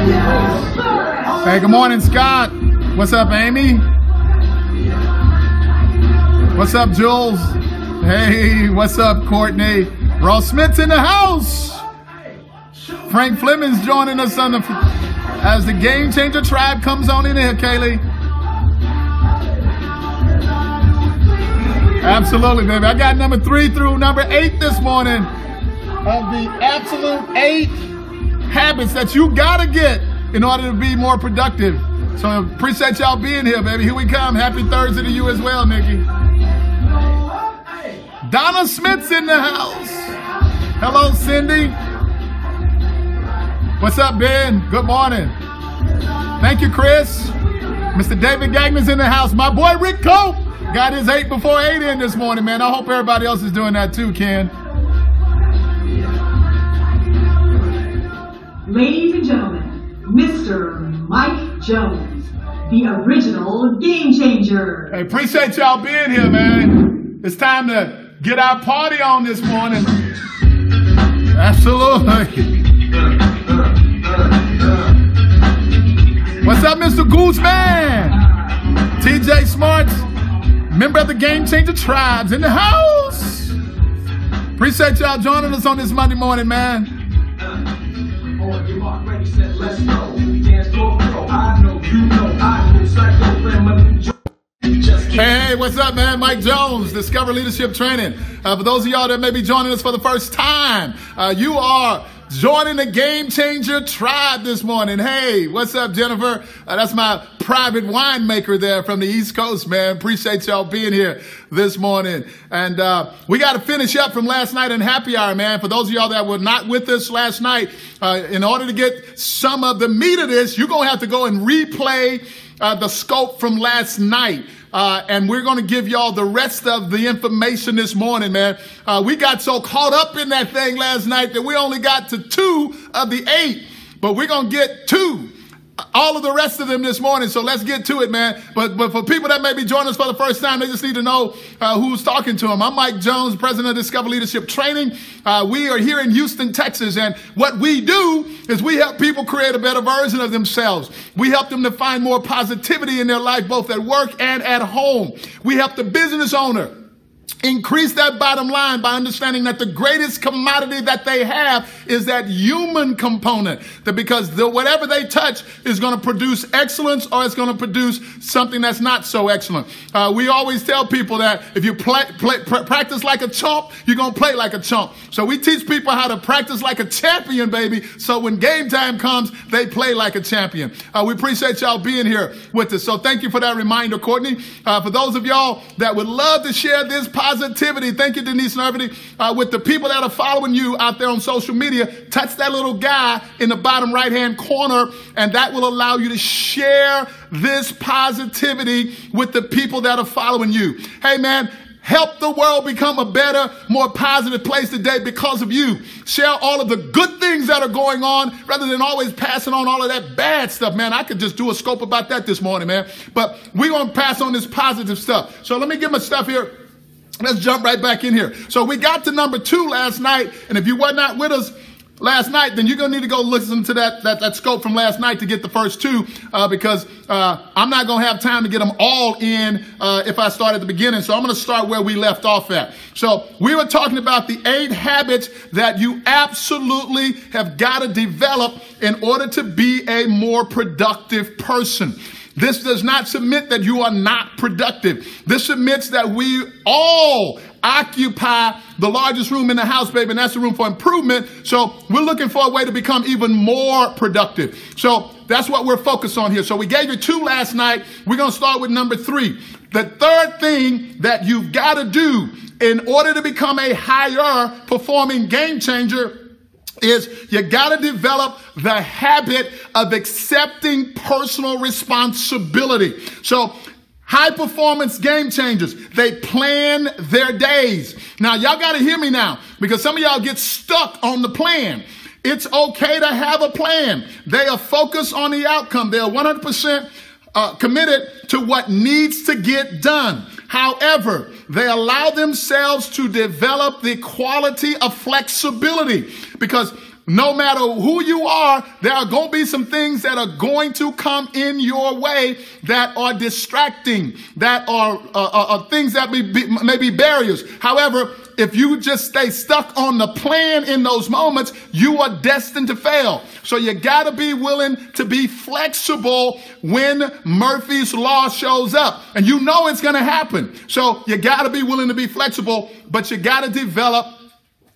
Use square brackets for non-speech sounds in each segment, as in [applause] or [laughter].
Hey, good morning, Scott. What's up, Amy? What's up, Jules? Hey, what's up, Courtney? Ross Smith's in the house. Frank Fleming's joining us on the as the Game Changer Tribe comes on in here, Kaylee. Absolutely, baby. I got number three through number eight this morning of the absolute eight habits that you gotta get in order to be more productive. So appreciate y'all being here, baby. Here we come. Happy Thursday to you as well, Nikki. Donna Smith's in the house. Hello, Cindy. What's up, Ben? Good morning. Thank you, Chris. Mr. David Gagner's in the house. My boy Rick Cope got his eight before eight in this morning, man. I hope everybody else is doing that too, Ken. Ladies and gentlemen, Mr. Mike Jones, the original game changer. Hey, appreciate y'all being here, man. It's time to get our party on this morning. Absolutely. What's up, Mr. Gooseman? TJ Smarts, member of the Game Changer Tribes in the house. Appreciate y'all joining us on this Monday morning, man. Hey, what's up, man? Mike Jones, Discover Leadership Training. Uh, for those of y'all that may be joining us for the first time, uh, you are joining the Game Changer Tribe this morning. Hey, what's up, Jennifer? Uh, that's my private winemaker there from the East Coast, man. Appreciate y'all being here this morning. And uh, we got to finish up from last night in happy hour, man. For those of y'all that were not with us last night, uh, in order to get some of the meat of this, you're going to have to go and replay uh, the scope from last night. Uh, and we're going to give y'all the rest of the information this morning, man. Uh, we got so caught up in that thing last night that we only got to two of the eight, but we're going to get two all of the rest of them this morning. So let's get to it, man. But but for people that may be joining us for the first time, they just need to know uh, who's talking to them. I'm Mike Jones, president of Discover Leadership Training. Uh, we are here in Houston, Texas, and what we do is we help people create a better version of themselves. We help them to find more positivity in their life, both at work and at home. We help the business owner Increase that bottom line by understanding that the greatest commodity that they have is that human component. That because the, whatever they touch is going to produce excellence or it's going to produce something that's not so excellent. Uh, we always tell people that if you play, play, pr- practice like a chump, you're going to play like a chump. So we teach people how to practice like a champion, baby. So when game time comes, they play like a champion. Uh, we appreciate y'all being here with us. So thank you for that reminder, Courtney. Uh, for those of y'all that would love to share this podcast, positivity. Thank you, Denise Nervity. Uh, with the people that are following you out there on social media, touch that little guy in the bottom right hand corner, and that will allow you to share this positivity with the people that are following you. Hey, man, help the world become a better, more positive place today because of you. Share all of the good things that are going on rather than always passing on all of that bad stuff, man. I could just do a scope about that this morning, man. But we're going to pass on this positive stuff. So let me get my stuff here. Let's jump right back in here. So we got to number two last night, and if you were not with us last night, then you're gonna need to go listen to that that, that scope from last night to get the first two, uh, because uh, I'm not gonna have time to get them all in uh, if I start at the beginning. So I'm gonna start where we left off at. So we were talking about the eight habits that you absolutely have got to develop in order to be a more productive person. This does not submit that you are not productive. This submits that we all occupy the largest room in the house, baby, and that's the room for improvement. So we're looking for a way to become even more productive. So that's what we're focused on here. So we gave you two last night. We're going to start with number three. The third thing that you've got to do in order to become a higher performing game changer is you got to develop the habit of accepting personal responsibility. So High performance game changers. They plan their days. Now, y'all got to hear me now because some of y'all get stuck on the plan. It's okay to have a plan. They are focused on the outcome. They are 100% uh, committed to what needs to get done. However, they allow themselves to develop the quality of flexibility because no matter who you are, there are going to be some things that are going to come in your way that are distracting, that are, uh, uh, things that may be, may be barriers. However, if you just stay stuck on the plan in those moments, you are destined to fail. So you got to be willing to be flexible when Murphy's Law shows up. And you know it's to happen. So you got to be willing to be flexible, but you got to develop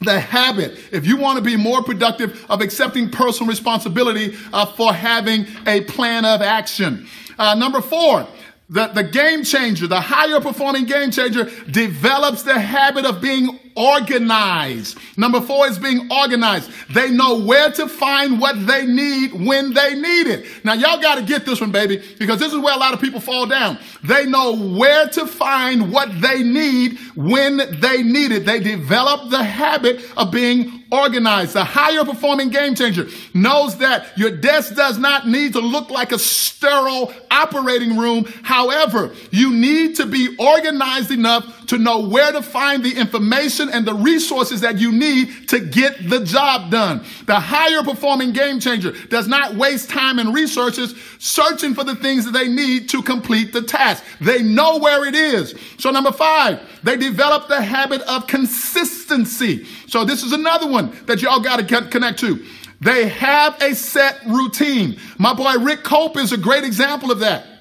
the habit, if you want to be more productive, of accepting personal responsibility uh, for having a plan of action. Uh, number four, the, the game changer, the higher performing game changer develops the habit of being organized. Number four is being organized. They know where to find what they need when they need it. Now, y'all got to get this one, baby, because this is where a lot of people fall down. They know where to find what they need when they need it. They develop the habit of being organized. The higher performing game changer knows that your desk does not need to look like a sterile operating room. However, you need to be organized enough to know where to find the information and the resources that you need to get the job done. The higher performing game changer does not waste time and resources searching for the things that they need to complete the task. They know where it is. So number five, they develop the habit of consistency. So this is another one that y'all got to connect to. They have a set routine. My boy Rick Cope is a great example of that.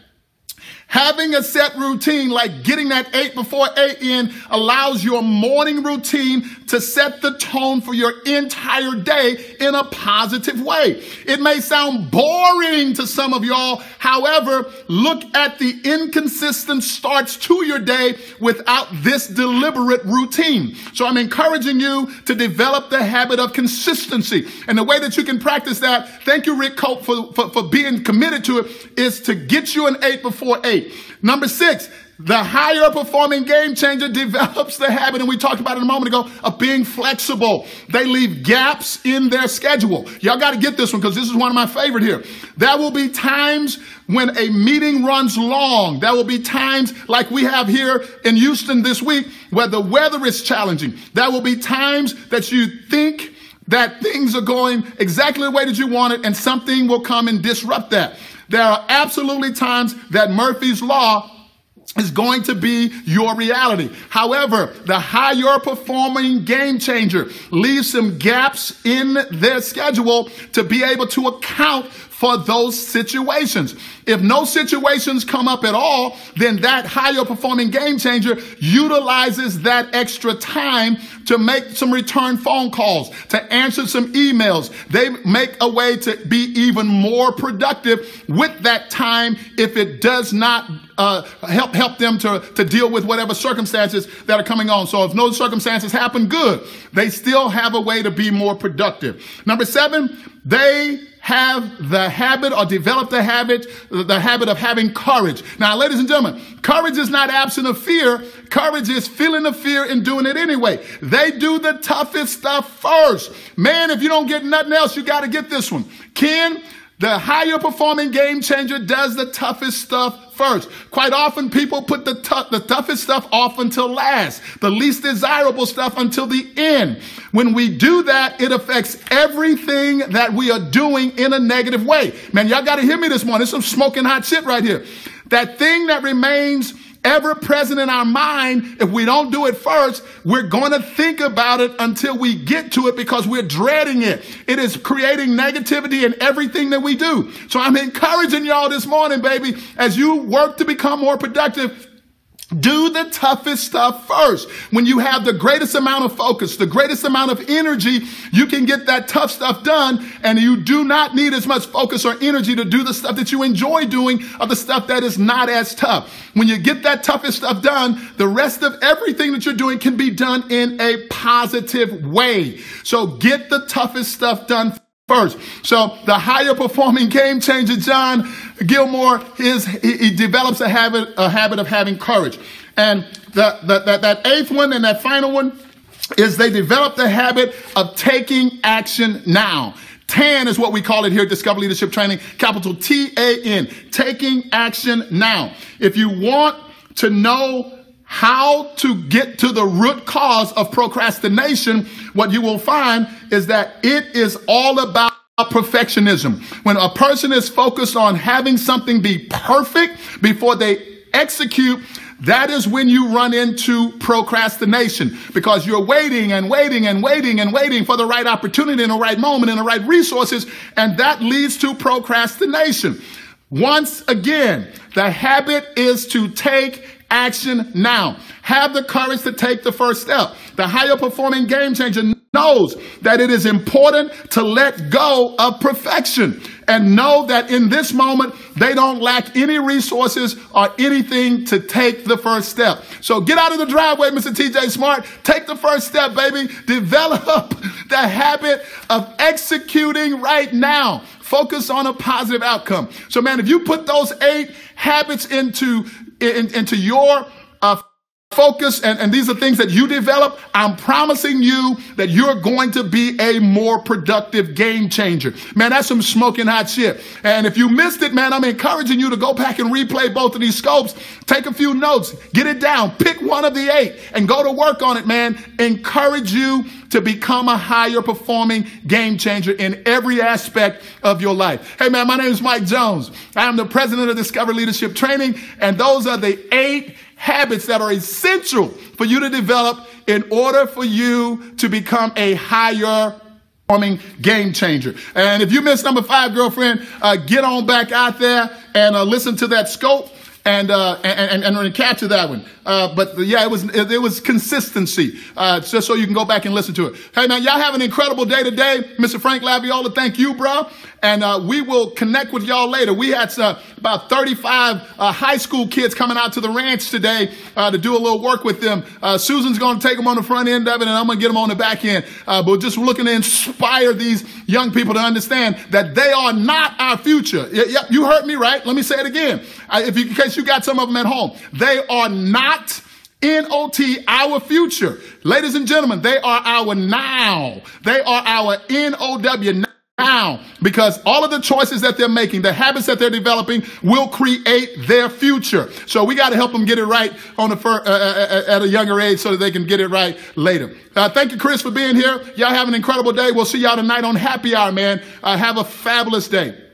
Having a set routine, like getting that eight before eight in, allows your morning routine to set the tone for your entire day in a positive way. It may sound boring to some of y'all. However, look at the inconsistent starts to your day without this deliberate routine. So I'm encouraging you to develop the habit of consistency. And the way that you can practice that, thank you, Rick Cope, for, for, for being committed to it, is to get you an eight before eight. Number six, the higher performing game changer develops the habit, and we talked about it a moment ago, of being flexible. They leave gaps in their schedule. Y'all got to get this one because this is one of my favorite here. There will be times when a meeting runs long. There will be times like we have here in Houston this week where the weather is challenging. There will be times that you think that things are going exactly the way that you want it and something will come and disrupt that. There are absolutely times that Murphy's Law is going to be your reality. However, the higher performing game changer leaves some gaps in their schedule to be able to account for those situations. If no situations come up at all, then that higher performing game changer utilizes that extra time to make some return phone calls, to answer some emails. They make a way to be even more productive with that time if it does not uh, help help them to, to deal with whatever circumstances that are coming on. So if no circumstances happen, good. They still have a way to be more productive. Number seven, they have the habit or develop the habit, the habit of having courage. Now, ladies and gentlemen, courage is not absent of fear. Courage is feeling the fear and doing it anyway. They do the toughest stuff first. Man, if you don't get nothing else, you got to get this one. Ken, the higher performing game changer does the toughest stuff first. Quite often people put the, t- the toughest stuff off until last, the least desirable stuff until the end. When we do that, it affects everything that we are doing in a negative way. Man, y'all got to hear me this morning. There's some smoking hot shit right here. That thing that remains ever present in our mind, if we don't do it first, we're going to think about it until we get to it because we're dreading it. It is creating negativity in everything that we do. So I'm encouraging y'all this morning, baby, as you work to become more productive, do the toughest stuff first. When you have the greatest amount of focus, the greatest amount of energy, you can get that tough stuff done. And you do not need as much focus or energy to do the stuff that you enjoy doing or the stuff that is not as tough. When you get that toughest stuff done, the rest of everything that you're doing can be done in a positive way. So get the toughest stuff done first. So the higher performing game changer, John Gilmore, is he, he develops a habit, a habit of having courage. And the, the, that, that eighth one and that final one is they develop the habit of taking action now. TAN is what we call it here at Discover Leadership Training, capital T A N, taking action now. If you want to know how to get to the root cause of procrastination, what you will find is that it is all about perfectionism. When a person is focused on having something be perfect before they execute, that is when you run into procrastination because you're waiting and waiting and waiting and waiting for the right opportunity in the right moment and the right resources, and that leads to procrastination. Once again, the habit is to take action now. Have the courage to take the first step. The higher performing game changer knows that it is important to let go of perfection and know that in this moment they don't lack any resources or anything to take the first step. So get out of the driveway, Mr. TJ Smart. Take the first step, baby. Develop [laughs] the habit of executing right now. Focus on a positive outcome. So, man, if you put those eight habits into in, into your uh, focus and, and these are things that you develop, I'm promising you that you're going to be a more productive game changer. Man, that's some smoking hot shit. And if you missed it, man, I'm encouraging you to go back and replay both of these scopes. Take a few notes, get it down, pick one of the eight and go to work on it, man. Encourage you to become a higher performing game changer in every aspect of your life. Hey, man, my name is Mike Jones. I am the president of Discover Leadership Training, and those are the eight habits that are essential for you to develop in order for you to become a higher performing game changer. And if you missed number five, girlfriend, uh, get on back out there and uh, listen to that scope and, uh, and, and, and capture that one. Uh, but yeah, it was, it, it was consistency. Uh, just so you can go back and listen to it. Hey man, y'all have an incredible day today. Mr. Frank Laviola, thank you, bro. And, uh, we will connect with y'all later. We had, uh, about 35, uh, high school kids coming out to the ranch today, uh, to do a little work with them. Uh, Susan's going to take them on the front end of it and I'm going to get them on the back end. Uh, but just looking to inspire these young people to understand that they are not our future. Yep. You heard me right. Let me say it again. if you, case you got some of them at home, they are not not our future. Ladies and gentlemen, they are our now. They are our NOW now because all of the choices that they're making, the habits that they're developing will create their future. So we got to help them get it right on the fir- uh, uh, uh, at a younger age so that they can get it right later. Uh, thank you, Chris, for being here. Y'all have an incredible day. We'll see y'all tonight on Happy Hour, man. Uh, have a fabulous day.